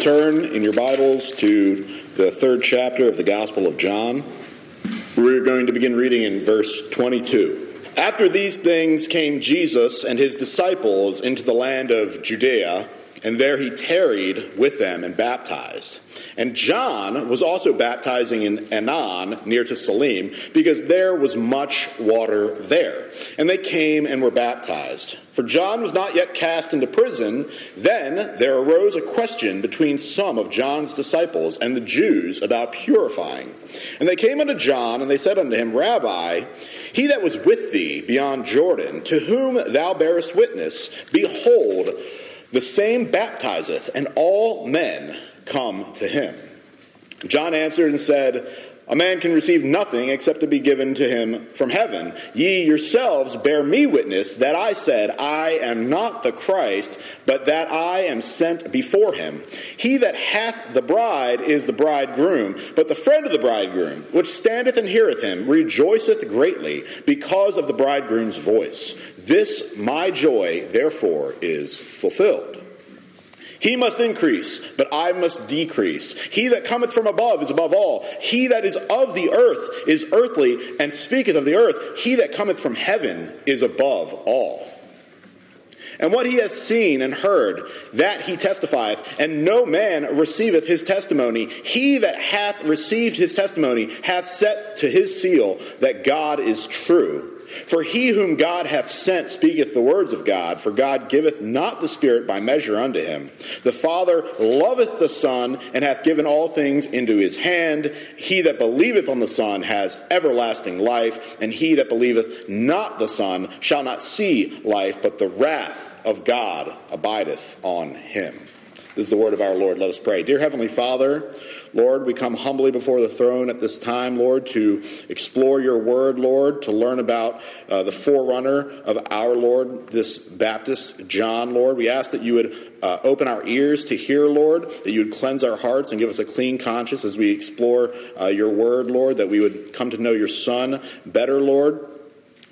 Turn in your Bibles to the third chapter of the Gospel of John, we're going to begin reading in verse 22. After these things came Jesus and his disciples into the land of Judea, and there he tarried with them and baptized. And John was also baptizing in Aenon near to Salim, because there was much water there. And they came and were baptized. For John was not yet cast into prison. Then there arose a question between some of John's disciples and the Jews about purifying. And they came unto John, and they said unto him, Rabbi, he that was with thee beyond Jordan, to whom thou bearest witness, behold, the same baptizeth, and all men come to him. John answered and said, A man can receive nothing except to be given to him from heaven. Ye yourselves bear me witness that I said, I am not the Christ, but that I am sent before him. He that hath the bride is the bridegroom, but the friend of the bridegroom, which standeth and heareth him, rejoiceth greatly because of the bridegroom's voice. This my joy, therefore, is fulfilled. He must increase, but I must decrease. He that cometh from above is above all. He that is of the earth is earthly, and speaketh of the earth. He that cometh from heaven is above all. And what he hath seen and heard, that he testifieth, and no man receiveth his testimony. He that hath received his testimony hath set to his seal that God is true. For he whom God hath sent speaketh the words of God, for God giveth not the Spirit by measure unto him. The Father loveth the Son, and hath given all things into his hand. He that believeth on the Son has everlasting life, and he that believeth not the Son shall not see life, but the wrath of God abideth on him. This is the word of our Lord. Let us pray. Dear Heavenly Father, Lord, we come humbly before the throne at this time, Lord, to explore your word, Lord, to learn about uh, the forerunner of our Lord, this Baptist John, Lord. We ask that you would uh, open our ears to hear, Lord, that you would cleanse our hearts and give us a clean conscience as we explore uh, your word, Lord, that we would come to know your Son better, Lord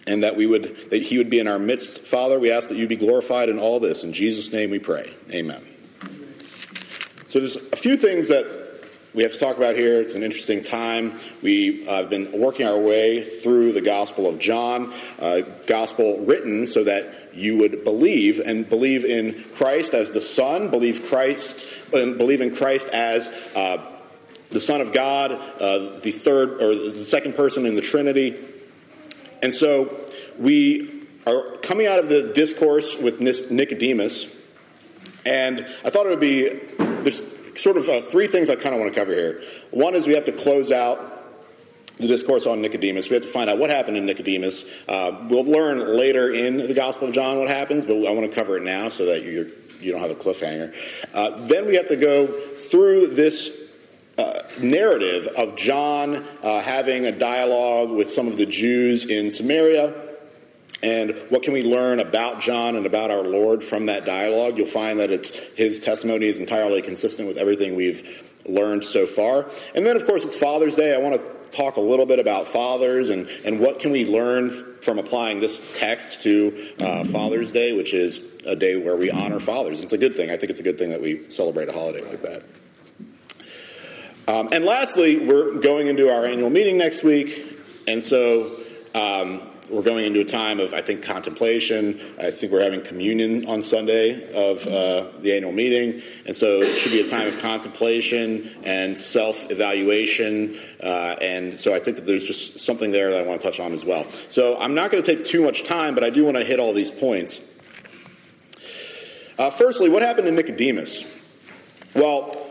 and that we would that he would be in our midst father we ask that you be glorified in all this in jesus name we pray amen so there's a few things that we have to talk about here. It's an interesting time. We uh, have been working our way through the Gospel of John, uh, Gospel written so that you would believe and believe in Christ as the Son, believe Christ, and believe in Christ as uh, the Son of God, uh, the third or the second person in the Trinity. And so we are coming out of the discourse with Nicodemus, and I thought it would be there's sort of uh, three things I kind of want to cover here. One is we have to close out the discourse on Nicodemus. We have to find out what happened in Nicodemus. Uh, we'll learn later in the Gospel of John what happens, but I want to cover it now so that you're, you don't have a cliffhanger. Uh, then we have to go through this uh, narrative of John uh, having a dialogue with some of the Jews in Samaria and what can we learn about John and about our Lord from that dialogue? You'll find that it's his testimony is entirely consistent with everything we've learned so far. And then, of course, it's Father's Day. I want to talk a little bit about fathers and, and what can we learn from applying this text to uh, Father's Day, which is a day where we honor fathers. It's a good thing. I think it's a good thing that we celebrate a holiday like that. Um, and lastly, we're going into our annual meeting next week. And so um, we're going into a time of, I think, contemplation. I think we're having communion on Sunday of uh, the annual meeting. And so it should be a time of contemplation and self evaluation. Uh, and so I think that there's just something there that I want to touch on as well. So I'm not going to take too much time, but I do want to hit all these points. Uh, firstly, what happened to Nicodemus? Well,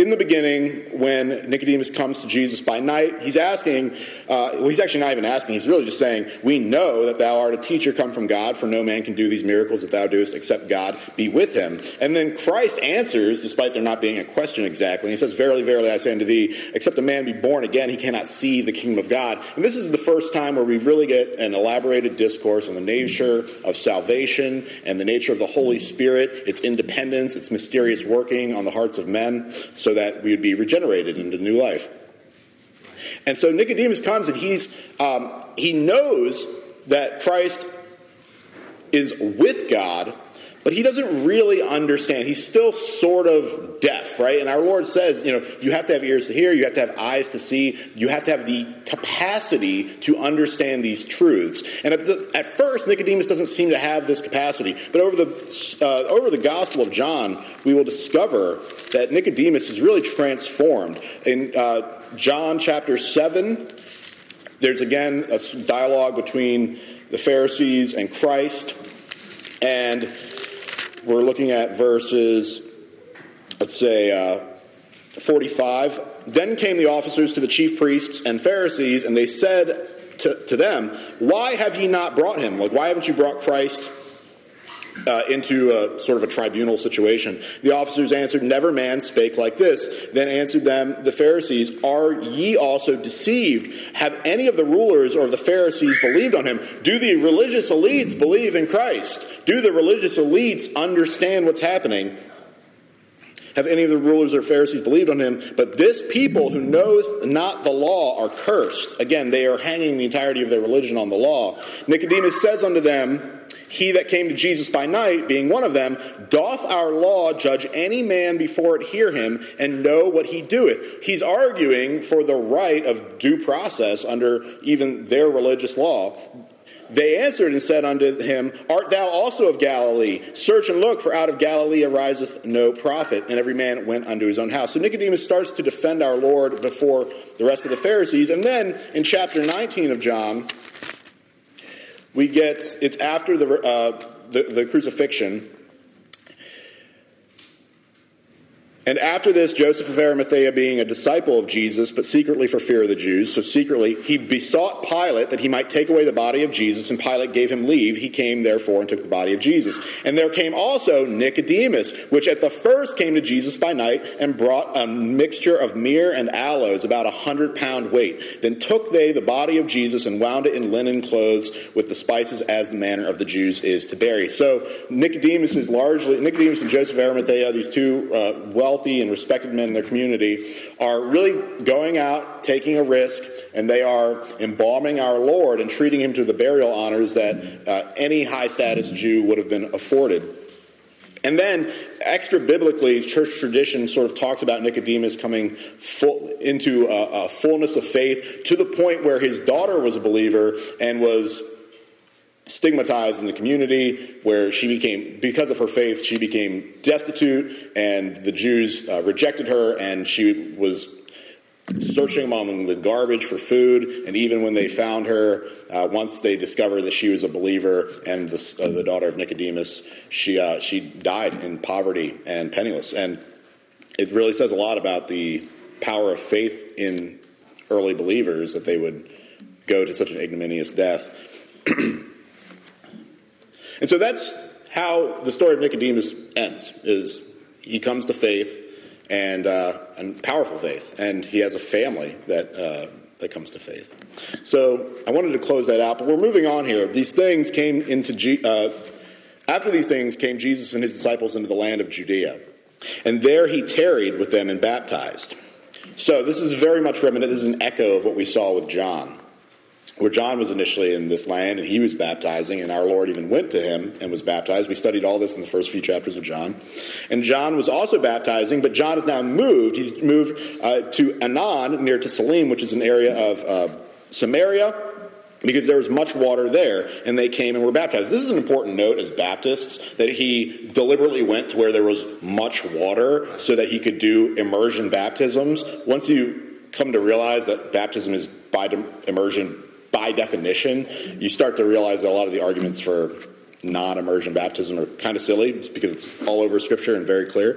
in the beginning, when Nicodemus comes to Jesus by night, he's asking, uh, well, he's actually not even asking, he's really just saying, We know that thou art a teacher come from God, for no man can do these miracles that thou doest except God be with him. And then Christ answers, despite there not being a question exactly, he says, Verily, verily, I say unto thee, except a man be born again, he cannot see the kingdom of God. And this is the first time where we really get an elaborated discourse on the nature of salvation and the nature of the Holy Spirit, its independence, its mysterious working on the hearts of men. So so that we would be regenerated into new life. And so Nicodemus comes and he's um, he knows that Christ is with God, but he doesn't really understand. He's still sort of deaf, right? And our Lord says, you know, you have to have ears to hear, you have to have eyes to see, you have to have the capacity to understand these truths. And at, the, at first, Nicodemus doesn't seem to have this capacity. But over the, uh, over the Gospel of John, we will discover that Nicodemus is really transformed. In uh, John chapter 7, there's again a dialogue between the Pharisees and Christ. And we're looking at verses, let's say, uh, 45. Then came the officers to the chief priests and Pharisees, and they said to, to them, Why have ye not brought him? Like, why haven't you brought Christ uh, into a sort of a tribunal situation. The officers answered, Never man spake like this. Then answered them the Pharisees, Are ye also deceived? Have any of the rulers or the Pharisees believed on him? Do the religious elites believe in Christ? Do the religious elites understand what's happening? Have any of the rulers or Pharisees believed on him? But this people who knows not the law are cursed. Again, they are hanging the entirety of their religion on the law. Nicodemus says unto them, he that came to Jesus by night, being one of them, doth our law judge any man before it hear him and know what he doeth? He's arguing for the right of due process under even their religious law. They answered and said unto him, Art thou also of Galilee? Search and look, for out of Galilee ariseth no prophet. And every man went unto his own house. So Nicodemus starts to defend our Lord before the rest of the Pharisees. And then in chapter 19 of John, we get it's after the, uh, the, the crucifixion And after this, Joseph of Arimathea, being a disciple of Jesus, but secretly for fear of the Jews, so secretly, he besought Pilate that he might take away the body of Jesus, and Pilate gave him leave. He came, therefore, and took the body of Jesus. And there came also Nicodemus, which at the first came to Jesus by night, and brought a mixture of myrrh and aloes, about a hundred pound weight. Then took they the body of Jesus and wound it in linen clothes with the spices, as the manner of the Jews is to bury. So Nicodemus is largely, Nicodemus and Joseph of Arimathea, these two uh, well wealthy and respected men in their community are really going out, taking a risk, and they are embalming our Lord and treating him to the burial honors that uh, any high status Jew would have been afforded. And then, extra biblically, church tradition sort of talks about Nicodemus coming full, into a, a, fullness of faith to the point where his daughter was a believer and was stigmatized in the community where she became because of her faith she became destitute and the jews uh, rejected her and she was searching among the garbage for food. And even when they found her uh, once they discovered that she was a believer and the, uh, the daughter of nicodemus she, uh, she died in poverty and penniless. And it really says a lot about the power of faith in early believers that they would go to such an ignominious death And so that's how the story of Nicodemus ends, is he comes to faith and, uh, and powerful faith, and he has a family that, uh, that comes to faith. So I wanted to close that out, but we're moving on here. These things came into, G- uh, after these things came Jesus and his disciples into the land of Judea, and there he tarried with them and baptized. So this is very much reminiscent, this is an echo of what we saw with John where John was initially in this land and he was baptizing, and our Lord even went to him and was baptized. We studied all this in the first few chapters of John. And John was also baptizing, but John is now moved. He's moved uh, to Aenon, near to Salim, which is an area of uh, Samaria, because there was much water there, and they came and were baptized. This is an important note as Baptists that he deliberately went to where there was much water so that he could do immersion baptisms. Once you come to realize that baptism is by immersion by definition, you start to realize that a lot of the arguments for non immersion baptism are kind of silly because it's all over Scripture and very clear.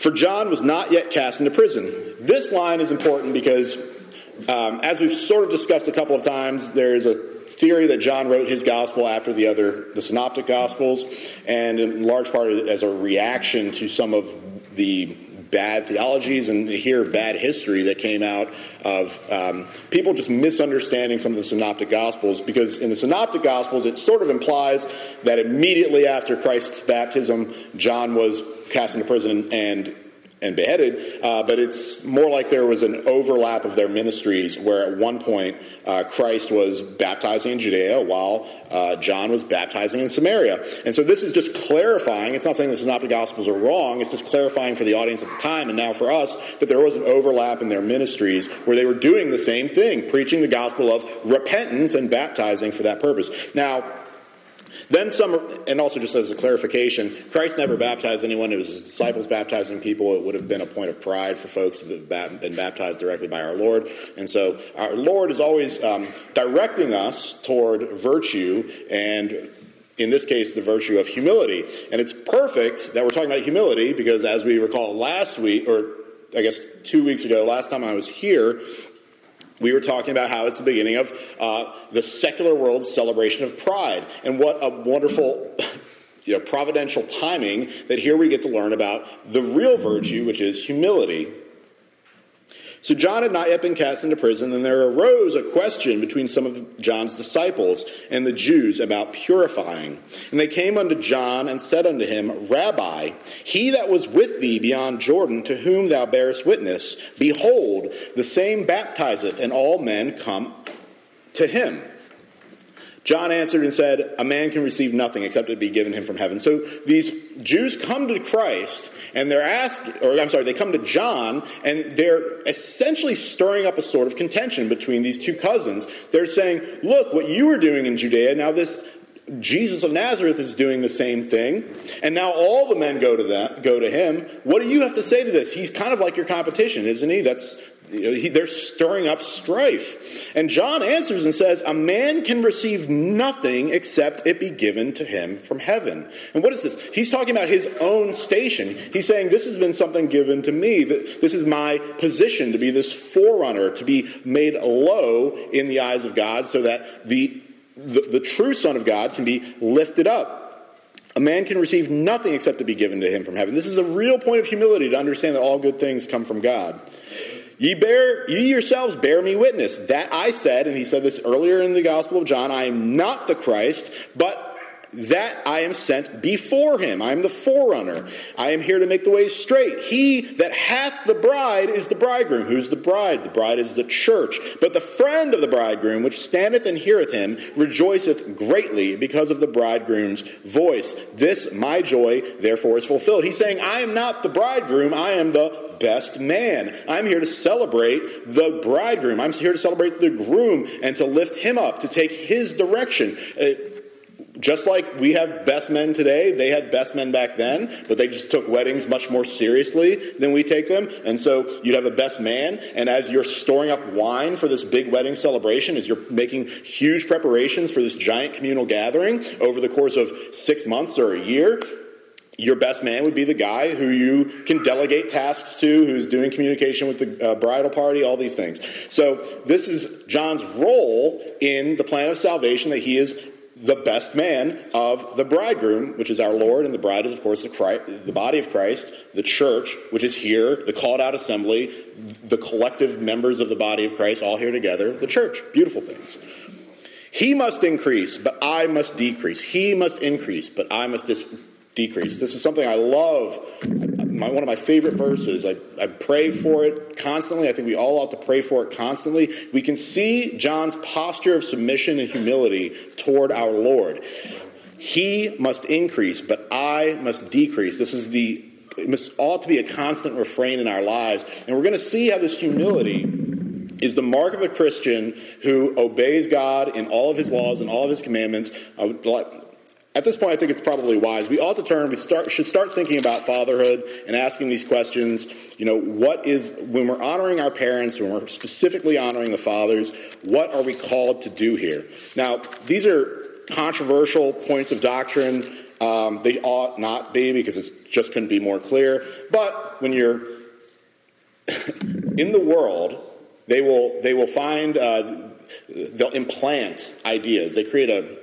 For John was not yet cast into prison. This line is important because, um, as we've sort of discussed a couple of times, there's a theory that John wrote his gospel after the other, the synoptic gospels, and in large part as a reaction to some of the bad theologies and hear bad history that came out of um, people just misunderstanding some of the synoptic gospels because in the synoptic gospels it sort of implies that immediately after christ's baptism john was cast into prison and and beheaded, uh, but it's more like there was an overlap of their ministries where at one point uh, Christ was baptizing in Judea while uh, John was baptizing in Samaria. And so this is just clarifying. It's not saying the Synoptic Gospels are wrong, it's just clarifying for the audience at the time and now for us that there was an overlap in their ministries where they were doing the same thing, preaching the gospel of repentance and baptizing for that purpose. Now, then some, and also just as a clarification, Christ never baptized anyone. It was his disciples baptizing people. It would have been a point of pride for folks to have been baptized directly by our Lord. And so our Lord is always um, directing us toward virtue and in this case, the virtue of humility. And it's perfect that we're talking about humility because, as we recall last week, or I guess two weeks ago, last time I was here, we were talking about how it's the beginning of uh, the secular world's celebration of pride. And what a wonderful. You know, providential timing that here we get to learn about the real virtue, which is humility. So John had not yet been cast into prison, and there arose a question between some of John's disciples and the Jews about purifying. And they came unto John and said unto him, Rabbi, he that was with thee beyond Jordan, to whom thou bearest witness, behold, the same baptizeth, and all men come to him. John answered and said, A man can receive nothing except it be given him from heaven. So these Jews come to Christ and they're asking, or I'm sorry, they come to John and they're essentially stirring up a sort of contention between these two cousins. They're saying, Look, what you were doing in Judea, now this Jesus of Nazareth is doing the same thing, and now all the men go to that, go to him. What do you have to say to this? He's kind of like your competition, isn't he? That's he, they're stirring up strife. And John answers and says, A man can receive nothing except it be given to him from heaven. And what is this? He's talking about his own station. He's saying, This has been something given to me. That This is my position to be this forerunner, to be made low in the eyes of God so that the, the, the true Son of God can be lifted up. A man can receive nothing except to be given to him from heaven. This is a real point of humility to understand that all good things come from God. Ye bear, ye yourselves bear me witness that I said, and he said this earlier in the Gospel of John, I am not the Christ, but that I am sent before him. I am the forerunner. I am here to make the way straight. He that hath the bride is the bridegroom. Who's the bride? The bride is the church. But the friend of the bridegroom, which standeth and heareth him, rejoiceth greatly because of the bridegroom's voice. This my joy, therefore, is fulfilled. He's saying, I am not the bridegroom, I am the best man. I'm here to celebrate the bridegroom. I'm here to celebrate the groom and to lift him up, to take his direction. Uh, just like we have best men today, they had best men back then, but they just took weddings much more seriously than we take them. And so you'd have a best man, and as you're storing up wine for this big wedding celebration, as you're making huge preparations for this giant communal gathering over the course of six months or a year, your best man would be the guy who you can delegate tasks to, who's doing communication with the uh, bridal party, all these things. So, this is John's role in the plan of salvation that he is the best man of the bridegroom, which is our Lord, and the bride is, of course, the, Christ, the body of Christ, the church, which is here, the called out assembly, the collective members of the body of Christ, all here together, the church. Beautiful things. He must increase, but I must decrease. He must increase, but I must dis- decrease. This is something I love. My, one of my favorite verses. I, I pray for it constantly. I think we all ought to pray for it constantly. We can see John's posture of submission and humility toward our Lord. He must increase, but I must decrease. This is the it must ought to be a constant refrain in our lives. And we're going to see how this humility is the mark of a Christian who obeys God in all of his laws and all of his commandments. At this point, I think it's probably wise. We ought to turn, we start, should start thinking about fatherhood and asking these questions. You know, what is, when we're honoring our parents, when we're specifically honoring the fathers, what are we called to do here? Now, these are controversial points of doctrine. Um, they ought not be because it just couldn't be more clear. But when you're in the world, they will, they will find, uh, they'll implant ideas. They create a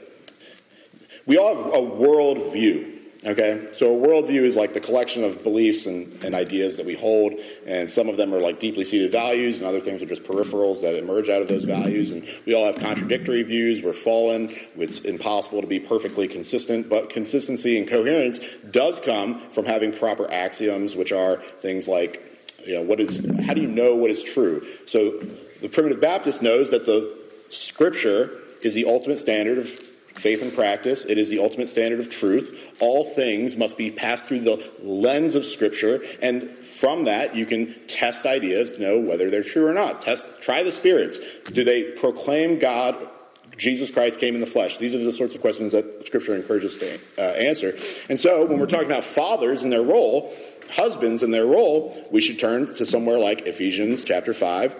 we all have a world view. Okay, so a worldview is like the collection of beliefs and, and, ideas that we hold, and some of them are like deeply seated values, and other things are just peripherals that emerge out of those values. And we all have contradictory views. We're fallen. It's impossible to be perfectly consistent, but consistency and coherence does come from having proper axioms, which are things like, you know, what is, how do you know what is true? So the primitive Baptist knows that the Scripture is the ultimate standard of faith and practice. It is the ultimate standard of truth. All things must be passed through the lens of Scripture, and from that you can test ideas to know whether they're true or not. Test, try the spirits. Do they proclaim God? Jesus Christ came in the flesh. These are the sorts of questions that Scripture encourages to uh, answer. And so, when we're talking about fathers and their role, husbands and their role, we should turn to somewhere like Ephesians chapter 5.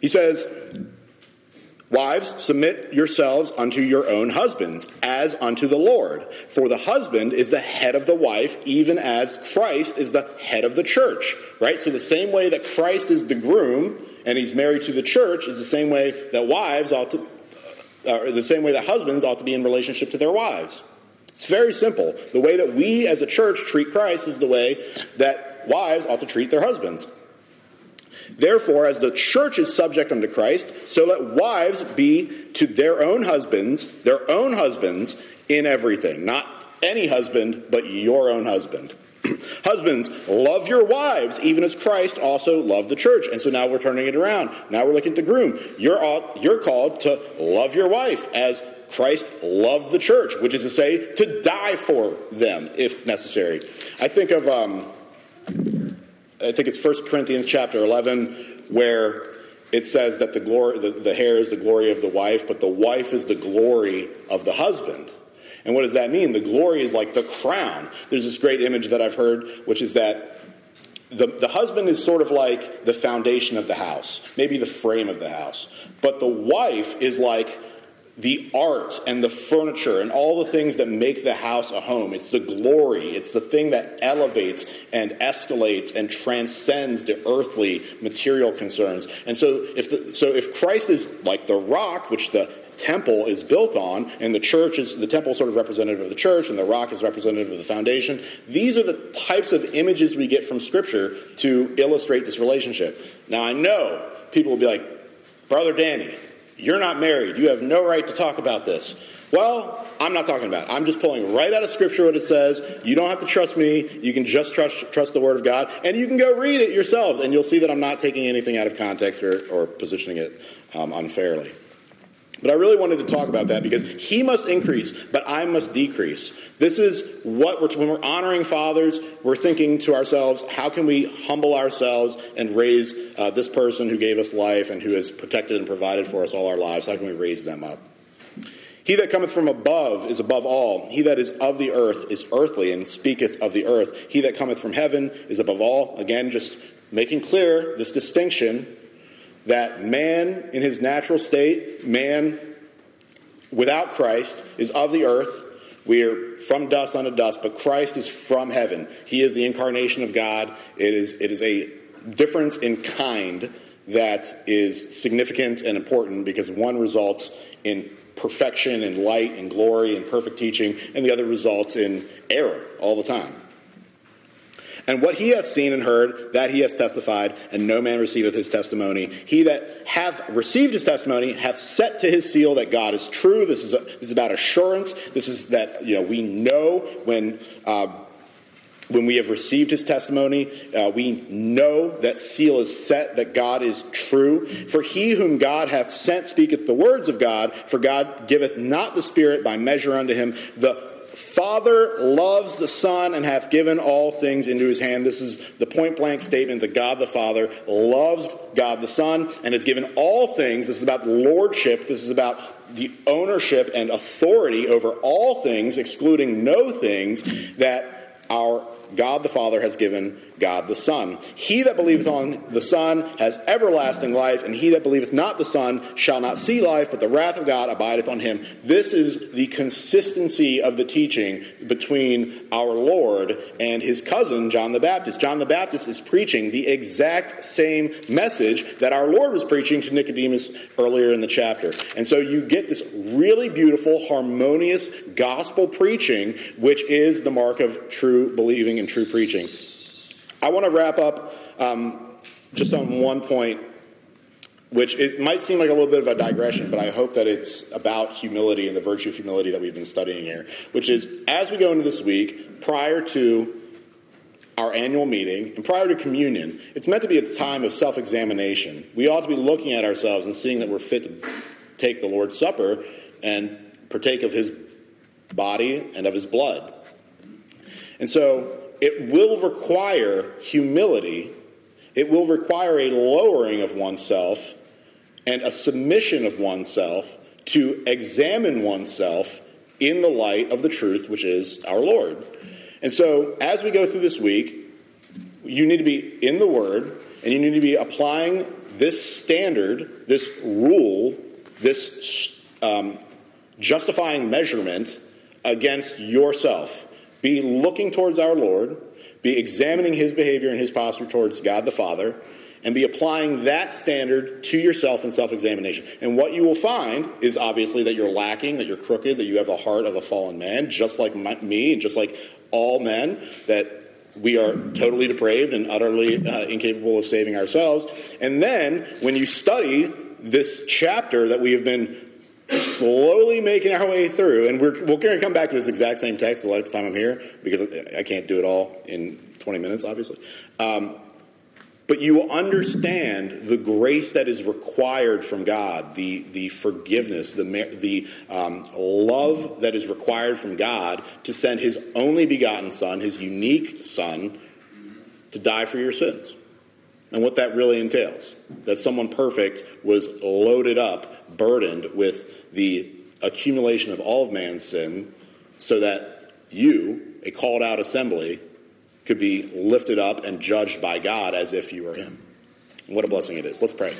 He says, Wives, submit yourselves unto your own husbands, as unto the Lord. For the husband is the head of the wife, even as Christ is the head of the church. Right? So, the same way that Christ is the groom and he's married to the church is the same way that wives ought to, uh, the same way that husbands ought to be in relationship to their wives. It's very simple. The way that we as a church treat Christ is the way that wives ought to treat their husbands. Therefore, as the church is subject unto Christ, so let wives be to their own husbands, their own husbands in everything. Not any husband, but your own husband. Husbands, love your wives, even as Christ also loved the church. And so now we're turning it around. Now we're looking at the groom. You're, all, you're called to love your wife as Christ loved the church, which is to say, to die for them if necessary. I think of um, I think it's 1 Corinthians chapter 11, where it says that the, glory, the, the hair is the glory of the wife, but the wife is the glory of the husband. And what does that mean? The glory is like the crown. There's this great image that I've heard, which is that the, the husband is sort of like the foundation of the house, maybe the frame of the house. But the wife is like the art and the furniture and all the things that make the house a home. It's the glory. It's the thing that elevates and escalates and transcends the earthly material concerns. And so if the, so if Christ is like the rock which the temple is built on, and the church is the temple sort of representative of the church, and the rock is representative of the foundation. These are the types of images we get from Scripture to illustrate this relationship. Now I know people will be like, Brother Danny, you're not married. You have no right to talk about this. Well, I'm not talking about it. I'm just pulling right out of Scripture what it says. You don't have to trust me. You can just trust, trust the Word of God. And you can go read it yourselves, and you'll see that I'm not taking anything out of context or, or positioning it um, unfairly. But I really wanted to talk about that because he must increase, but I must decrease. This is what we're, when we're honoring fathers, we're thinking to ourselves, how can we humble ourselves and raise uh, this person who gave us life and who has protected and provided for us all our lives? How can we raise them up? He that cometh from above is above all. He that is of the earth is earthly and speaketh of the earth. He that cometh from heaven is above all. Again, just making clear this distinction that man in his natural state, man without Christ, is of the earth. We are from dust unto dust, but Christ is from heaven. He is the incarnation of God. It is, it is a difference in kind that is significant and important because one results in perfection and light and glory and perfect teaching, and the other results in error all the time. And what he hath seen and heard, that he hath testified, and no man receiveth his testimony. He that hath received his testimony hath set to his seal that God is true. This is, a, this is about assurance. This is that you know we know when. Uh, when we have received his testimony, uh, we know that seal is set, that God is true. For he whom God hath sent speaketh the words of God, for God giveth not the Spirit by measure unto him. The Father loves the Son and hath given all things into his hand. This is the point blank statement that God the Father loves God the Son and has given all things. This is about lordship. This is about the ownership and authority over all things, excluding no things that our God the Father has given God the Son. He that believeth on the Son has everlasting life, and he that believeth not the Son shall not see life, but the wrath of God abideth on him. This is the consistency of the teaching between our Lord and his cousin, John the Baptist. John the Baptist is preaching the exact same message that our Lord was preaching to Nicodemus earlier in the chapter. And so you get this really beautiful, harmonious gospel preaching, which is the mark of true believing and true preaching. I want to wrap up um, just on one point, which it might seem like a little bit of a digression, but I hope that it's about humility and the virtue of humility that we've been studying here, which is as we go into this week, prior to our annual meeting and prior to communion, it's meant to be a time of self examination. We ought to be looking at ourselves and seeing that we're fit to take the Lord's Supper and partake of his body and of his blood. And so it will require humility, it will require a lowering of oneself and a submission of oneself to examine oneself in the light of the truth, which is our Lord. And so, as we go through this week, you need to be in the Word, and you need to be applying this standard, this rule, this um, justifying measurement against yourself. Be looking towards our Lord, be examining his behavior and his posture towards God the Father, and be applying that standard to yourself in self examination. And what you will find is obviously that you're lacking, that you're crooked, that you have the heart of a fallen man, just like my, me and just like all men, that we are totally depraved and utterly uh, incapable of saving ourselves. And then when you study this chapter that we have been slowly making our way through, and we're, we're going to come back to this exact same text the next time I'm here because I can't do it all in 20 minutes, obviously. Um, but you will understand the grace that is required from God, the, the forgiveness, the, the um, love that is required from God to send His only begotten Son, His unique Son, to die for your sins. And what that really entails that someone perfect was loaded up, burdened with the accumulation of all of man's sin, so that you, a called out assembly, could be lifted up and judged by God as if you were Him. What a blessing it is. Let's pray.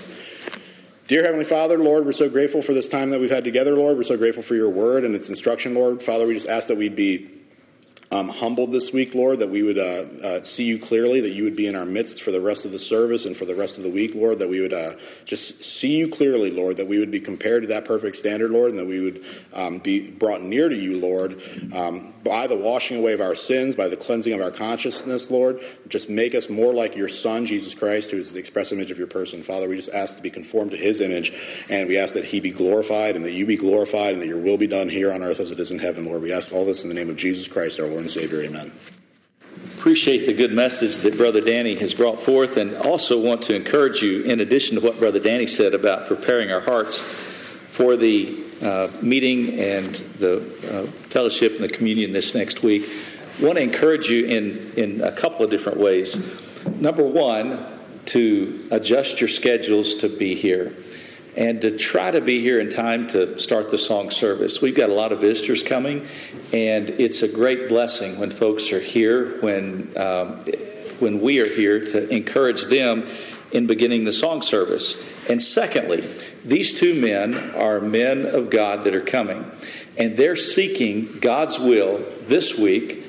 Dear Heavenly Father, Lord, we're so grateful for this time that we've had together, Lord. We're so grateful for your word and its instruction, Lord. Father, we just ask that we'd be um, humbled this week, Lord, that we would uh, uh, see you clearly, that you would be in our midst for the rest of the service and for the rest of the week, Lord, that we would uh, just see you clearly, Lord, that we would be compared to that perfect standard, Lord, and that we would um, be brought near to you, Lord, um, by the washing away of our sins, by the cleansing of our consciousness, Lord. Just make us more like your Son, Jesus Christ, who is the express image of your person. Father, we just ask to be conformed to his image, and we ask that he be glorified and that you be glorified and that your will be done here on earth as it is in heaven, Lord. We ask all this in the name of Jesus Christ, our Lord and Savior. Amen. Appreciate the good message that Brother Danny has brought forth, and also want to encourage you, in addition to what Brother Danny said about preparing our hearts for the uh, meeting and the uh, fellowship and the communion this next week, I want to encourage you in, in a couple of different ways. Number one, to adjust your schedules to be here and to try to be here in time to start the song service. We've got a lot of visitors coming, and it's a great blessing when folks are here, when, um, when we are here to encourage them in beginning the song service. And secondly, these two men are men of God that are coming, and they're seeking God's will this week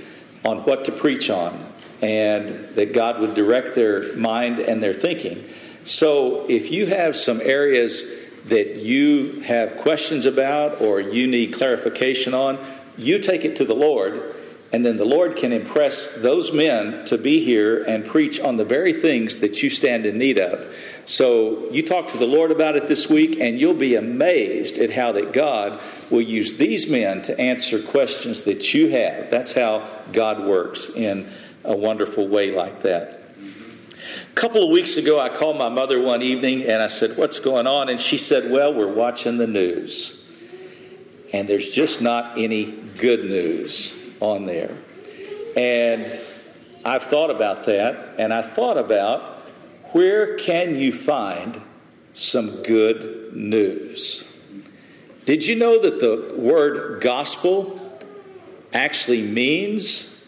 on what to preach on, and that God would direct their mind and their thinking. So if you have some areas that you have questions about or you need clarification on, you take it to the Lord, and then the Lord can impress those men to be here and preach on the very things that you stand in need of. So you talk to the Lord about it this week, and you'll be amazed at how that God will use these men to answer questions that you have. That's how God works in a wonderful way like that. A couple of weeks ago, I called my mother one evening and I said, What's going on? And she said, Well, we're watching the news. And there's just not any good news on there. And I've thought about that, and I thought about where can you find some good news? Did you know that the word gospel actually means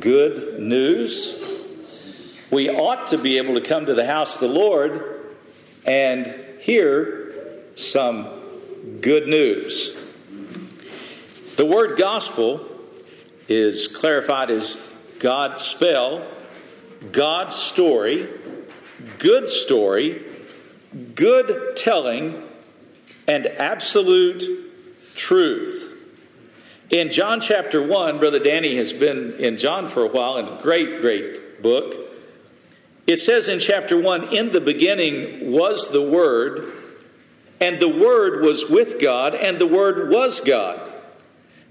good news? we ought to be able to come to the house of the Lord and hear some good news. The word gospel is clarified as God's spell, God's story, good story, good telling, and absolute truth. In John chapter 1, Brother Danny has been in John for a while, and a great, great book. It says in chapter 1 In the beginning was the Word, and the Word was with God, and the Word was God.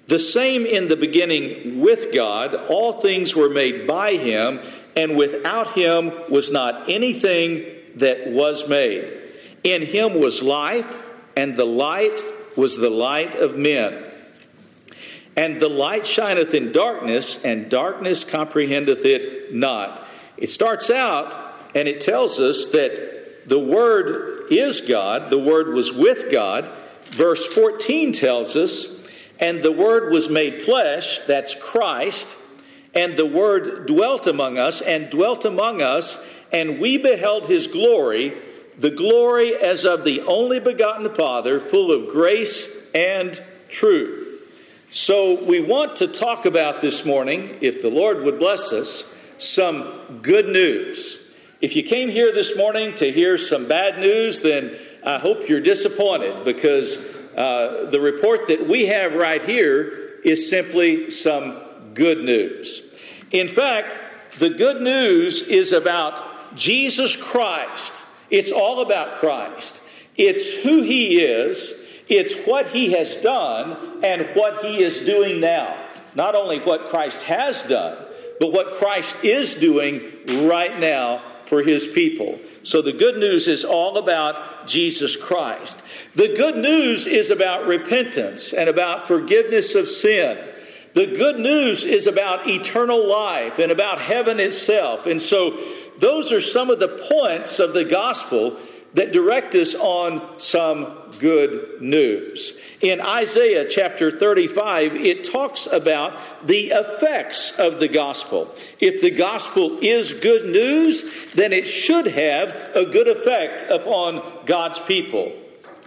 The same in the beginning with God. All things were made by Him, and without Him was not anything that was made. In Him was life, and the light was the light of men. And the light shineth in darkness, and darkness comprehendeth it not. It starts out and it tells us that the Word is God, the Word was with God. Verse 14 tells us, and the Word was made flesh, that's Christ, and the Word dwelt among us, and dwelt among us, and we beheld his glory, the glory as of the only begotten Father, full of grace and truth. So, we want to talk about this morning, if the Lord would bless us, some good news. If you came here this morning to hear some bad news, then I hope you're disappointed because uh, the report that we have right here is simply some good news. In fact, the good news is about Jesus Christ. It's all about Christ. It's who He is, it's what He has done, and what He is doing now. Not only what Christ has done, but what Christ is doing right now for his people. So the good news is all about Jesus Christ. The good news is about repentance and about forgiveness of sin. The good news is about eternal life and about heaven itself. And so those are some of the points of the gospel that direct us on some good news. In Isaiah chapter 35, it talks about the effects of the gospel. If the gospel is good news, then it should have a good effect upon God's people.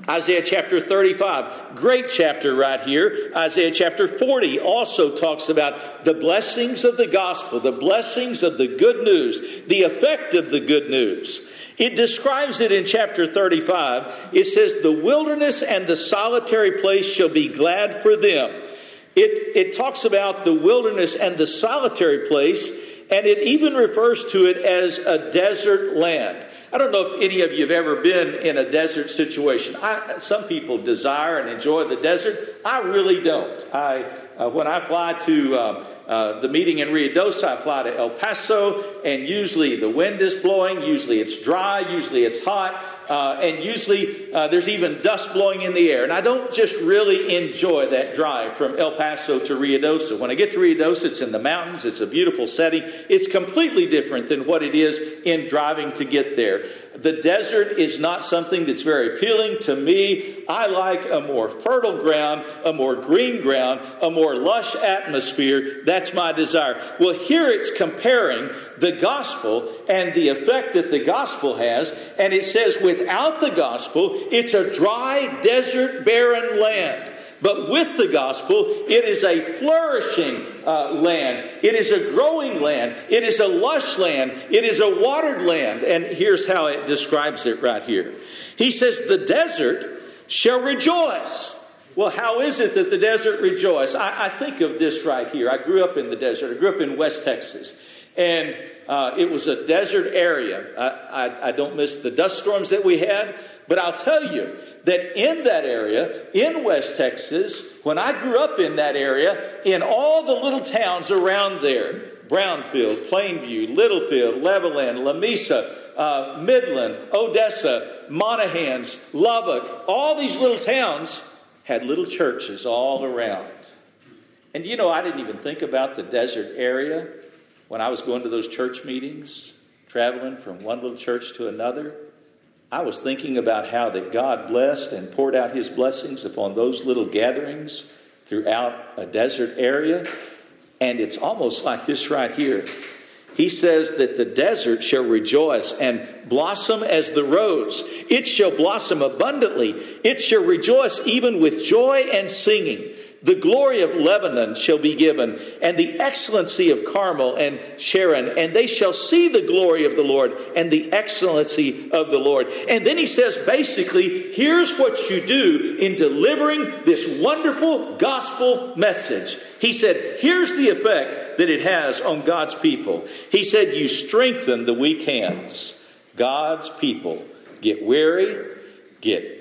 Isaiah chapter 35, great chapter right here. Isaiah chapter 40 also talks about the blessings of the gospel, the blessings of the good news, the effect of the good news. It describes it in chapter 35. It says, The wilderness and the solitary place shall be glad for them. It, it talks about the wilderness and the solitary place, and it even refers to it as a desert land. I don't know if any of you have ever been in a desert situation. I, some people desire and enjoy the desert. I really don't. I, uh, when I fly to uh, uh, the meeting in Ruidoso, I fly to El Paso, and usually the wind is blowing, usually it's dry, usually it's hot, uh, and usually uh, there's even dust blowing in the air. And I don't just really enjoy that drive from El Paso to Ruidoso. When I get to Ruidoso, it's in the mountains, it's a beautiful setting. It's completely different than what it is in driving to get there. The desert is not something that's very appealing to me. I like a more fertile ground, a more green ground, a more lush atmosphere. That's my desire. Well, here it's comparing the gospel and the effect that the gospel has. And it says, without the gospel, it's a dry, desert, barren land. But with the gospel, it is a flourishing uh, land. It is a growing land. It is a lush land. It is a watered land. And here's how it describes it right here. He says, The desert shall rejoice. Well, how is it that the desert rejoice? I, I think of this right here. I grew up in the desert. I grew up in West Texas. And uh, it was a desert area. I, I, I don't miss the dust storms that we had, but I'll tell you that in that area, in West Texas, when I grew up in that area, in all the little towns around there, Brownfield, Plainview, Littlefield, Levelland, Lamesa, uh, Midland, Odessa, Monahans, Lubbock, all these little towns had little churches all around. And you know, I didn't even think about the desert area when I was going to those church meetings, traveling from one little church to another. I was thinking about how that God blessed and poured out his blessings upon those little gatherings throughout a desert area. And it's almost like this right here. he says that the desert shall rejoice and blossom as the rose. It shall blossom abundantly. It shall rejoice even with joy and singing. The glory of Lebanon shall be given, and the excellency of Carmel and Sharon, and they shall see the glory of the Lord and the excellency of the Lord. And then he says basically, here's what you do in delivering this wonderful gospel message. He said, here's the effect that it has on God's people. He said, you strengthen the weak hands. God's people get weary, get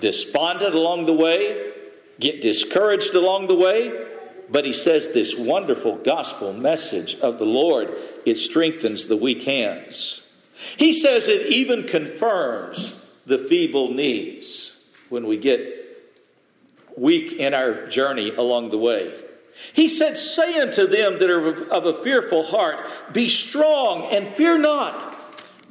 despondent along the way get discouraged along the way, but he says this wonderful gospel message of the Lord, it strengthens the weak hands. He says it even confirms the feeble knees when we get weak in our journey along the way. He said, Say unto them that are of a fearful heart, Be strong and fear not.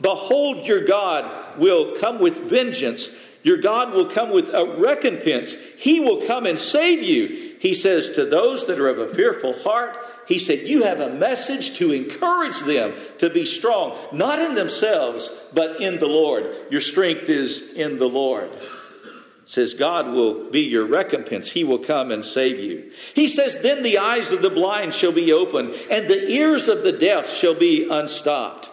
Behold, your God will come with vengeance. Your God will come with a recompense. He will come and save you. He says to those that are of a fearful heart, He said, You have a message to encourage them to be strong, not in themselves, but in the Lord. Your strength is in the Lord. says God will be your recompense. He will come and save you. He says, Then the eyes of the blind shall be opened, and the ears of the deaf shall be unstopped.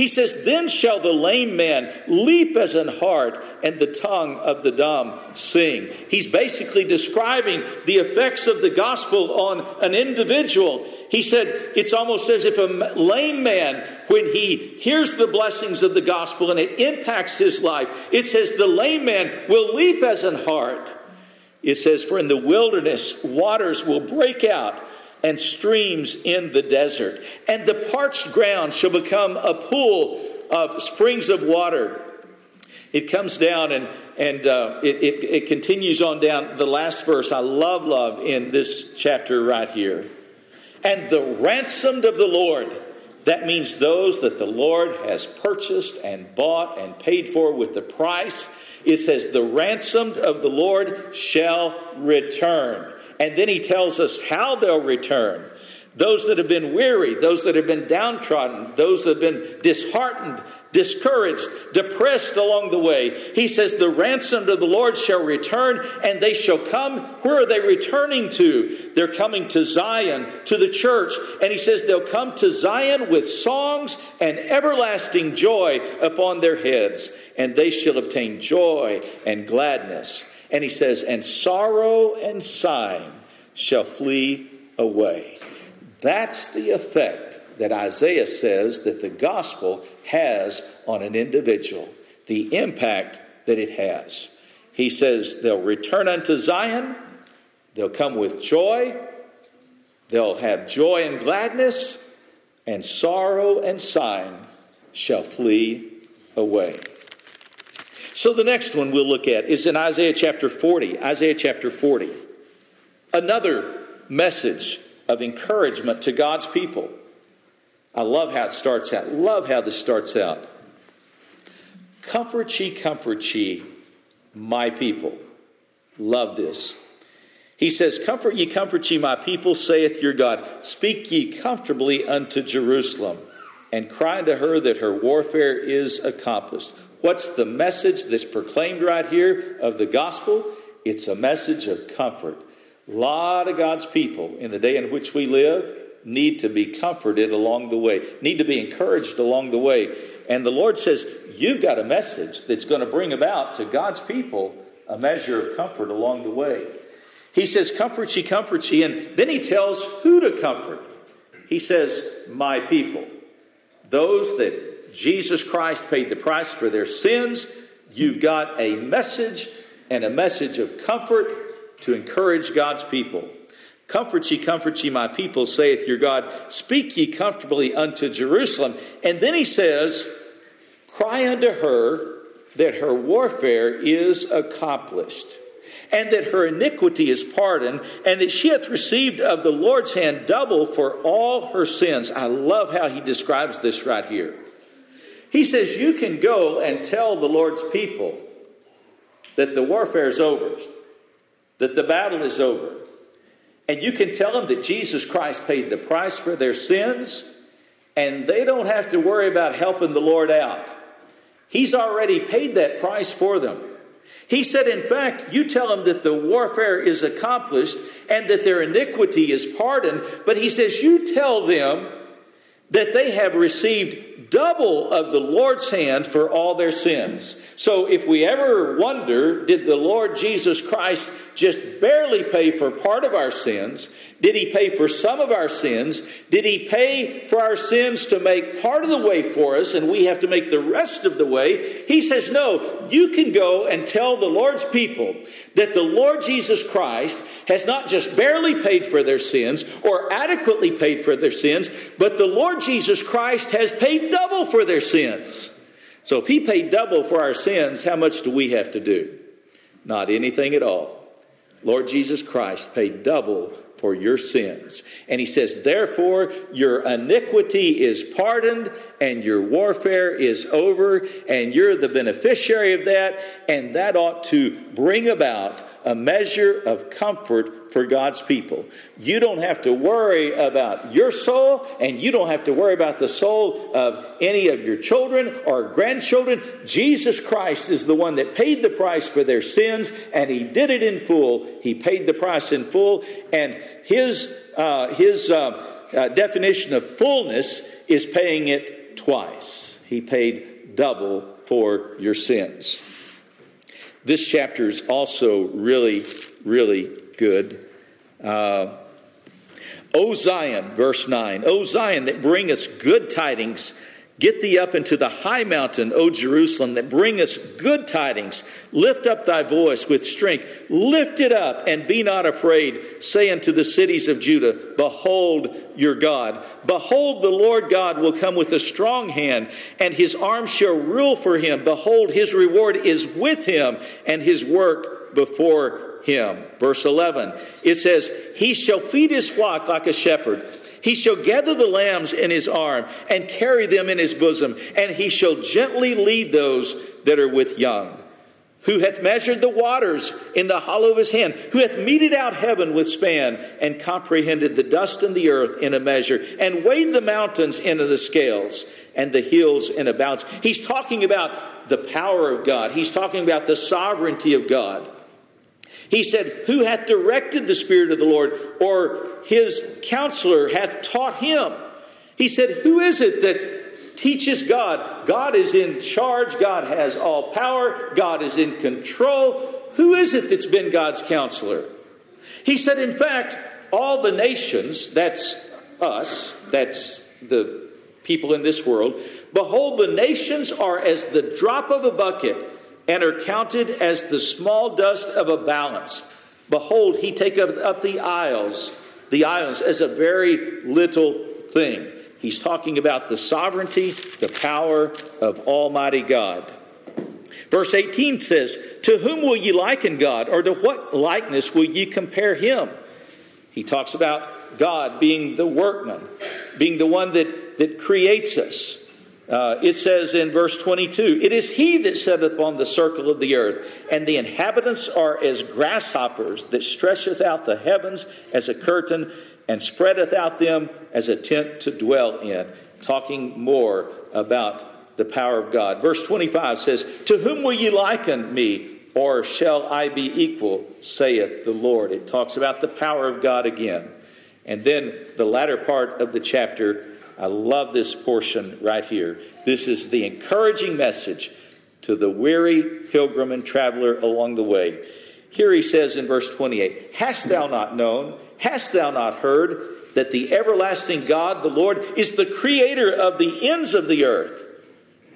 He says, Then shall the lame man leap as an hart, and the tongue of the dumb sing. He's basically describing the effects of the gospel on an individual. He said, It's almost as if a lame man, when he hears the blessings of the gospel and it impacts his life, it says, The lame man will leap as an hart. It says, For in the wilderness, waters will break out and streams in the desert. And the parched ground shall become a pool of springs of water. It comes down and, and uh, it, it, it continues on down. The last verse I love, love in this chapter right here. And the ransomed of the Lord, that means those that the Lord has purchased and bought and paid for with the price. It says, The ransomed of the Lord shall return. And then he tells us how they'll return. Those that have been weary, those that have been downtrodden, those that have been disheartened, discouraged, depressed along the way. He says, The ransomed of the Lord shall return, and they shall come. Where are they returning to? They're coming to Zion, to the church. And he says, They'll come to Zion with songs and everlasting joy upon their heads, and they shall obtain joy and gladness. And he says, And sorrow and sighing shall flee away. That's the effect that Isaiah says that the gospel has on an individual, the impact that it has. He says they'll return unto Zion, they'll come with joy, they'll have joy and gladness, and sorrow and sighing shall flee away. So the next one we'll look at is in Isaiah chapter 40. Isaiah chapter 40. Another message of encouragement to God's people. I love how it starts out. Love how this starts out. Comfort ye, comfort ye, my people. Love this. He says, Comfort ye, comfort ye, my people, saith your God. Speak ye comfortably unto Jerusalem, and cry unto her that her warfare is accomplished. What's the message that's proclaimed right here of the gospel? It's a message of comfort. A lot of God's people in the day in which we live need to be comforted along the way, need to be encouraged along the way. And the Lord says, You've got a message that's going to bring about to God's people a measure of comfort along the way. He says, Comfort ye, comfort ye. And then he tells who to comfort. He says, My people. Those that Jesus Christ paid the price for their sins. You've got a message and a message of comfort to encourage God's people. Comfort ye, comfort ye, my people, saith your God. Speak ye comfortably unto Jerusalem. And then he says, Cry unto her that her warfare is accomplished, and that her iniquity is pardoned, and that she hath received of the Lord's hand double for all her sins. I love how he describes this right here. He says, You can go and tell the Lord's people that the warfare is over, that the battle is over. And you can tell them that Jesus Christ paid the price for their sins, and they don't have to worry about helping the Lord out. He's already paid that price for them. He said, in fact, you tell them that the warfare is accomplished and that their iniquity is pardoned, but he says, you tell them that they have received double of the Lord's hand for all their sins. So if we ever wonder, did the Lord Jesus Christ just barely pay for part of our sins? Did he pay for some of our sins? Did he pay for our sins to make part of the way for us and we have to make the rest of the way? He says, No, you can go and tell the Lord's people that the Lord Jesus Christ has not just barely paid for their sins or adequately paid for their sins, but the Lord Jesus Christ has paid double for their sins. So if he paid double for our sins, how much do we have to do? Not anything at all. Lord Jesus Christ paid double for your sins. And he says, Therefore, your iniquity is pardoned and your warfare is over, and you're the beneficiary of that, and that ought to bring about a measure of comfort for God's people. You don't have to worry about your soul, and you don't have to worry about the soul of any of your children or grandchildren. Jesus Christ is the one that paid the price for their sins, and He did it in full. He paid the price in full, and His, uh, his uh, uh, definition of fullness is paying it twice. He paid double for your sins. This chapter is also really, really good. Uh, o Zion, verse 9. O Zion, that bring us good tidings Get thee up into the high mountain, O Jerusalem, that bring us good tidings. Lift up thy voice with strength. Lift it up and be not afraid. Say unto the cities of Judah, Behold your God. Behold, the Lord God will come with a strong hand, and his arm shall rule for him. Behold, his reward is with him, and his work before him. Verse 11, it says, He shall feed his flock like a shepherd. He shall gather the lambs in his arm and carry them in his bosom, and he shall gently lead those that are with young. Who hath measured the waters in the hollow of his hand? Who hath meted out heaven with span, and comprehended the dust and the earth in a measure, and weighed the mountains into the scales, and the hills in a balance? He's talking about the power of God. He's talking about the sovereignty of God. He said, Who hath directed the Spirit of the Lord, or his counselor hath taught him? He said, Who is it that teaches God? God is in charge, God has all power, God is in control. Who is it that's been God's counselor? He said, In fact, all the nations, that's us, that's the people in this world, behold, the nations are as the drop of a bucket and are counted as the small dust of a balance. Behold, he taketh up the isles, the islands as a very little thing. He's talking about the sovereignty, the power of Almighty God. Verse 18 says, To whom will ye liken God, or to what likeness will ye compare him? He talks about God being the workman, being the one that, that creates us. Uh, it says in verse 22 It is he that setteth on the circle of the earth, and the inhabitants are as grasshoppers that stretcheth out the heavens as a curtain, and spreadeth out them as a tent to dwell in. Talking more about the power of God. Verse 25 says, To whom will ye liken me? Or shall I be equal, saith the Lord? It talks about the power of God again. And then the latter part of the chapter I love this portion right here. This is the encouraging message to the weary pilgrim and traveler along the way. Here he says in verse 28 Hast thou not known, hast thou not heard, that the everlasting God, the Lord, is the creator of the ends of the earth?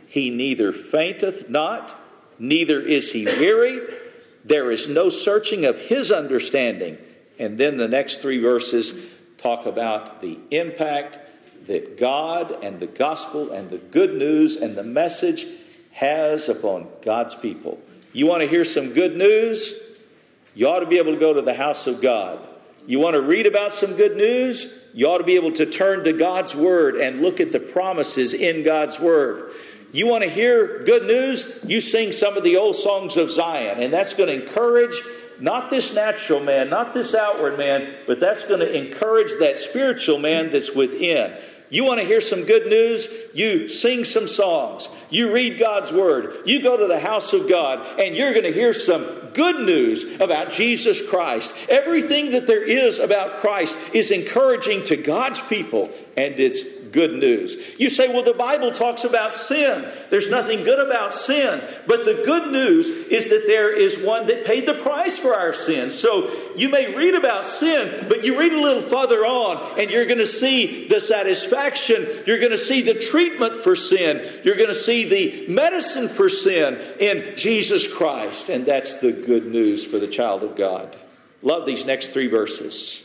He neither fainteth not, neither is he weary. There is no searching of his understanding. And then the next three verses talk about the impact that God and the gospel and the good news and the message has upon God's people. You want to hear some good news? You ought to be able to go to the house of God. You want to read about some good news? You ought to be able to turn to God's Word and look at the promises in God's Word. You want to hear good news? You sing some of the old songs of Zion, and that's going to encourage Not this natural man, not this outward man, but that's going to encourage that spiritual man that's within. You want to hear some good news? You sing some songs. You read God's Word. You go to the house of God, and you're going to hear some good news about Jesus Christ. Everything that there is about Christ is encouraging to God's people, and it's good news. You say, well, the Bible talks about sin. There's nothing good about sin. But the good news is that there is one that paid the price for our sin. So you may read about sin, but you read a little further on, and you're going to see the satisfaction. You're going to see the treatment for sin. You're going to see the medicine for sin in Jesus Christ. And that's the good news for the child of God. Love these next three verses.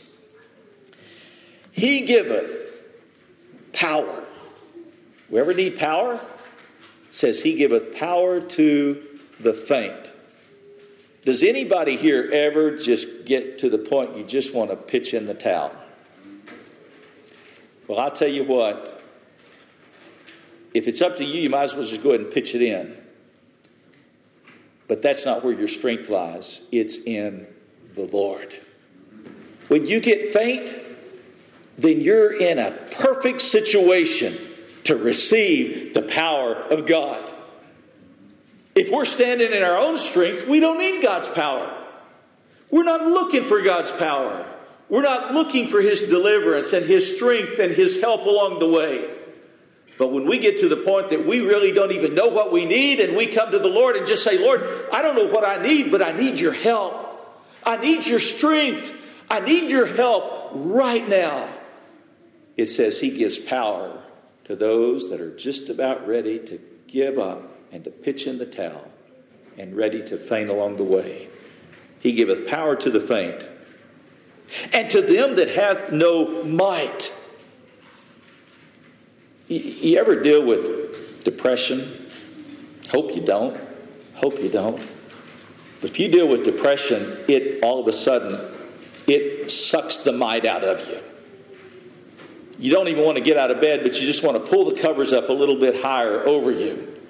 He giveth power. Whoever need power says he giveth power to the faint. Does anybody here ever just get to the point you just want to pitch in the towel? Well, I'll tell you what. If it's up to you, you might as well just go ahead and pitch it in. But that's not where your strength lies, it's in the Lord. When you get faint, then you're in a perfect situation to receive the power of God. If we're standing in our own strength, we don't need God's power. We're not looking for God's power. We're not looking for His deliverance and His strength and His help along the way. But when we get to the point that we really don't even know what we need and we come to the Lord and just say, Lord, I don't know what I need, but I need your help. I need your strength. I need your help right now it says he gives power to those that are just about ready to give up and to pitch in the towel and ready to faint along the way. He giveth power to the faint. And to them that hath no might. You ever deal with depression? Hope you don't. Hope you don't. But if you deal with depression, it all of a sudden it sucks the might out of you you don't even want to get out of bed, but you just want to pull the covers up a little bit higher over you.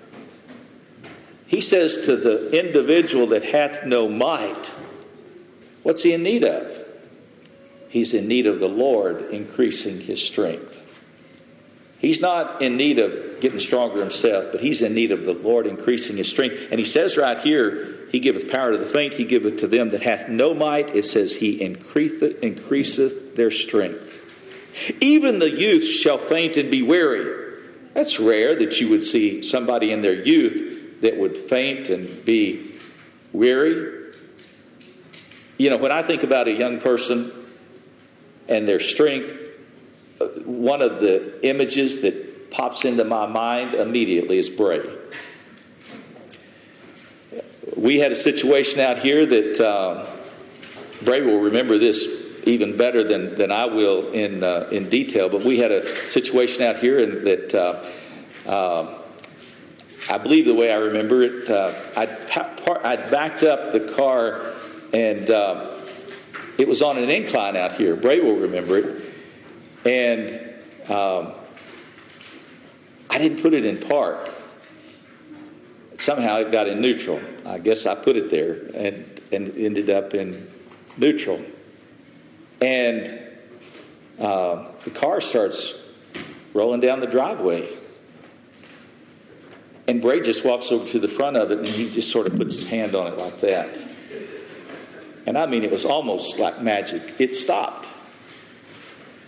He says to the individual that hath no might, what's he in need of? He's in need of the Lord increasing his strength. He's not in need of getting stronger himself, but he's in need of the Lord increasing his strength. And he says right here, He giveth power to the faint, He giveth to them that hath no might. It says, He increaseth, increaseth their strength. Even the youth shall faint and be weary. That's rare that you would see somebody in their youth that would faint and be weary. You know, when I think about a young person and their strength, uh, one of the images that pops into my mind immediately is Bray. We had a situation out here that uh, Bray will remember this even better than, than I will in, uh, in detail. But we had a situation out here and that uh, uh, I believe the way I remember it, uh, par- I'd, backed up the car and uh, it was on an incline out here. Bray will remember it. And um, I didn't put it in park. Somehow it got in neutral. I guess I put it there and, and ended up in neutral. And uh, the car starts rolling down the driveway. And Bray just walks over to the front of it and he just sort of puts his hand on it like that. And I mean, it was almost like magic. It stopped.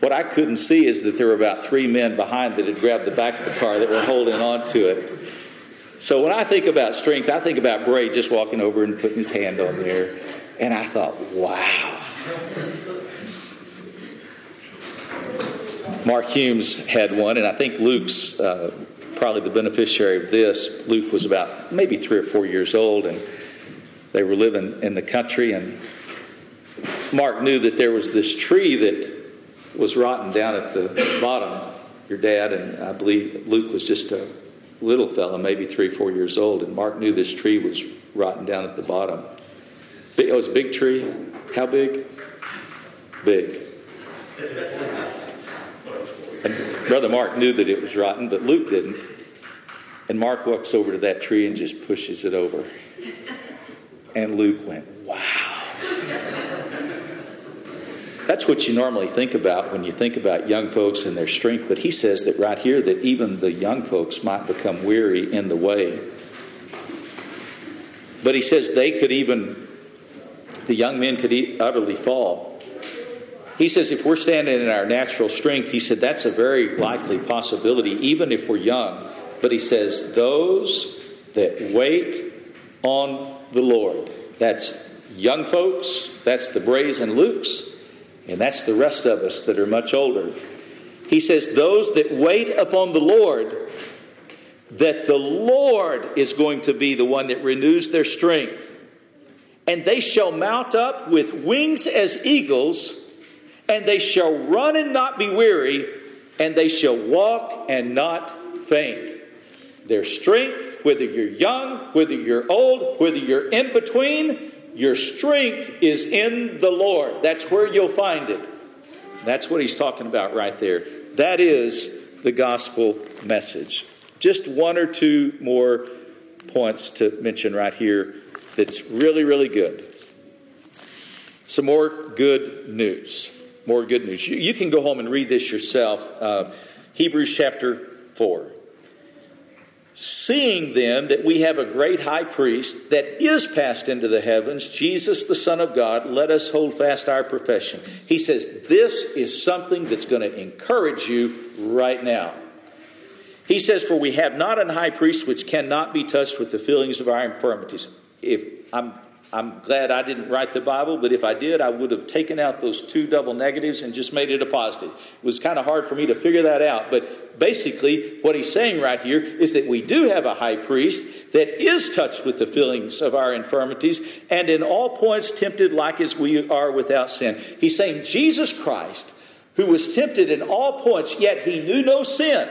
What I couldn't see is that there were about three men behind that had grabbed the back of the car that were holding on to it. So when I think about strength, I think about Bray just walking over and putting his hand on there. And I thought, wow. Mark Humes had one, and I think Luke's uh, probably the beneficiary of this. Luke was about maybe three or four years old, and they were living in the country. And Mark knew that there was this tree that was rotten down at the bottom. Your dad, and I believe Luke was just a little fella, maybe three, four years old, and Mark knew this tree was rotten down at the bottom. It was a big tree. How big? Big. And Brother Mark knew that it was rotten, but Luke didn't. And Mark walks over to that tree and just pushes it over. And Luke went, Wow. That's what you normally think about when you think about young folks and their strength. But he says that right here, that even the young folks might become weary in the way. But he says they could even, the young men could utterly fall. He says if we're standing in our natural strength, he said that's a very likely possibility, even if we're young. But he says, those that wait on the Lord. That's young folks, that's the Brays and Lukes, and that's the rest of us that are much older. He says, Those that wait upon the Lord, that the Lord is going to be the one that renews their strength. And they shall mount up with wings as eagles, and they shall run and not be weary, and they shall walk and not faint. Their strength, whether you're young, whether you're old, whether you're in between, your strength is in the Lord. That's where you'll find it. That's what he's talking about right there. That is the gospel message. Just one or two more points to mention right here that's really, really good. Some more good news. More good news. You, can go home and read this yourself. Uh, Hebrews chapter 4. Seeing then that we have a great high priest that is passed into the heavens, Jesus the Son of God, let us hold fast our profession. He says this is something that's going to encourage you right now. He says, For we have not an high priest which cannot be touched with the feelings of our infirmities. If I'm I'm glad I didn't write the Bible, but if I did, I would have taken out those two double negatives and just made it a positive. It was kind of hard for me to figure that out, but basically, what he's saying right here is that we do have a high priest that is touched with the feelings of our infirmities and in all points tempted like as we are without sin. He's saying Jesus Christ, who was tempted in all points, yet he knew no sin.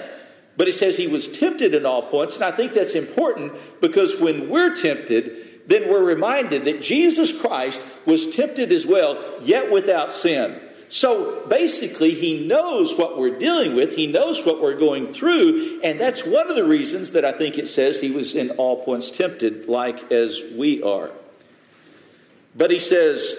But he says he was tempted in all points, and I think that's important because when we're tempted, then we're reminded that Jesus Christ was tempted as well, yet without sin. So basically, he knows what we're dealing with, he knows what we're going through, and that's one of the reasons that I think it says he was in all points tempted, like as we are. But he says,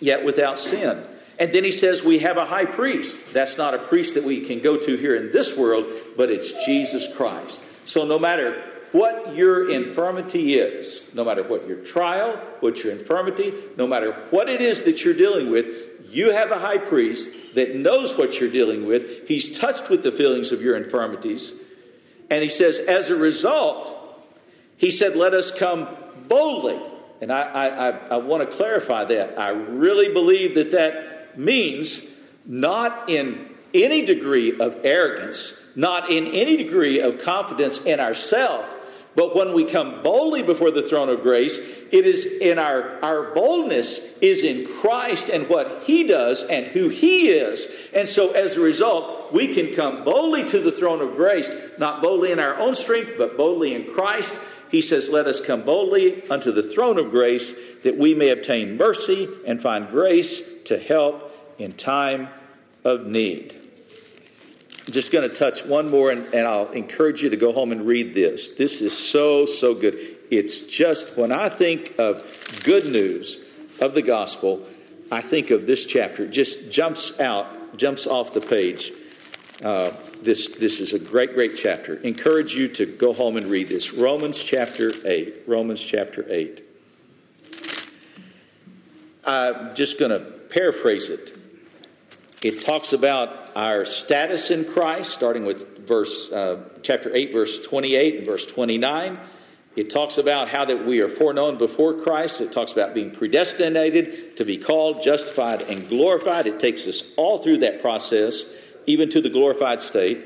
yet without sin. And then he says, We have a high priest. That's not a priest that we can go to here in this world, but it's Jesus Christ. So no matter what your infirmity is, no matter what your trial, what your infirmity, no matter what it is that you're dealing with, you have a high priest that knows what you're dealing with. He's touched with the feelings of your infirmities. And he says, as a result, he said, let us come boldly. And I, I, I, want to clarify that. I really believe that that means not in any degree of arrogance, not in any degree of confidence in ourselves, but when we come boldly before the throne of grace, it is in our, our boldness is in Christ and what He does and who He is. And so as a result, we can come boldly to the throne of grace, not boldly in our own strength, but boldly in Christ. He says, Let us come boldly unto the throne of grace that we may obtain mercy and find grace to help in time of need. I'm just going to touch one more, and, and I'll encourage you to go home and read this. This is so, so good. It's just, when I think of good news of the gospel, I think of this chapter. It just jumps out, jumps off the page. Uh, this, this is a great, great chapter. Encourage you to go home and read this. Romans chapter 8. Romans chapter 8. I'm just going to paraphrase it. It talks about our status in Christ, starting with verse uh, chapter 8, verse 28 and verse 29. It talks about how that we are foreknown before Christ. It talks about being predestinated to be called, justified, and glorified. It takes us all through that process, even to the glorified state.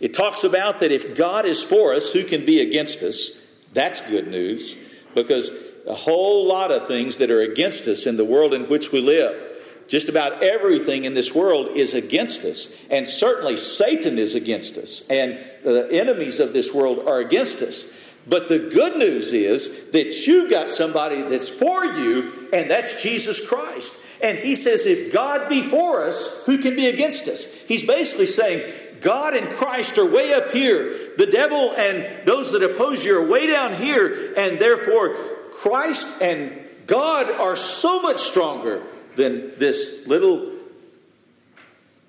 It talks about that if God is for us, who can be against us? That's good news because a whole lot of things that are against us in the world in which we live just about everything in this world is against us. And certainly Satan is against us. And the enemies of this world are against us. But the good news is that you've got somebody that's for you, and that's Jesus Christ. And he says, if God be for us, who can be against us? He's basically saying, God and Christ are way up here. The devil and those that oppose you are way down here. And therefore, Christ and God are so much stronger than this little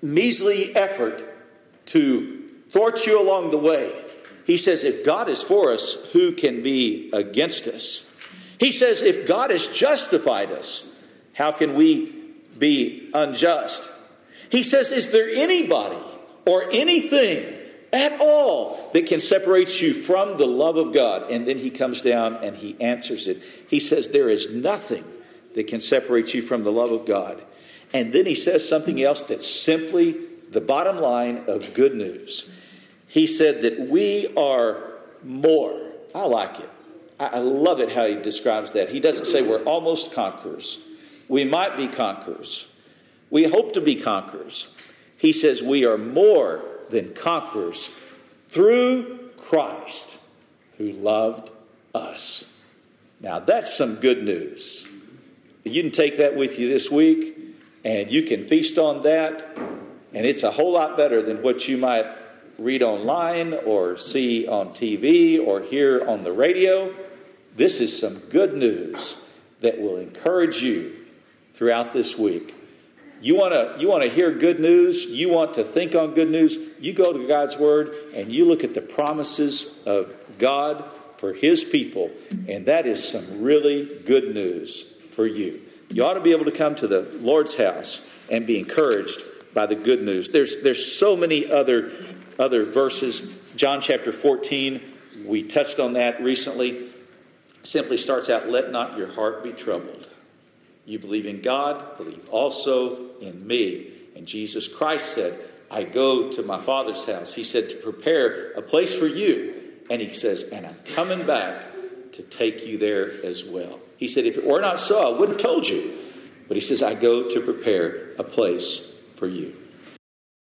measly effort to thwart you along the way. He says, if God is for us, who can be against us? He says, if God has justified us, how can we be unjust? He says, is there anybody or anything at all that can separate you from the love of God? And then he comes down and he answers it. He says, there is nothing that can separate you from the love of God. And then he says something else that's simply the bottom line of good news. He said that we are more. I like it. I love it how he describes that. He doesn't say we're almost conquerors. We might be conquerors. We hope to be conquerors. He says we are more than conquerors through Christ who loved us. Now, that's some good news. You can take that with you this week and you can feast on that, and it's a whole lot better than what you might read online or see on TV or hear on the radio. This is some good news that will encourage you throughout this week. You want to you want to hear good news, you want to think on good news, you go to God's word and you look at the promises of God for his people, and that is some really good news for you. You ought to be able to come to the Lord's house and be encouraged by the good news. There's there's so many other other verses. John chapter 14, we touched on that recently simply starts out, Let not your heart be troubled. You believe in God, believe also in me. And Jesus Christ said, I go to my Father's house. He said, to prepare a place for you. And he says, and I'm coming back to take you there as well. He said, if it were not so, I would have told you. But he says, I go to prepare a place for you.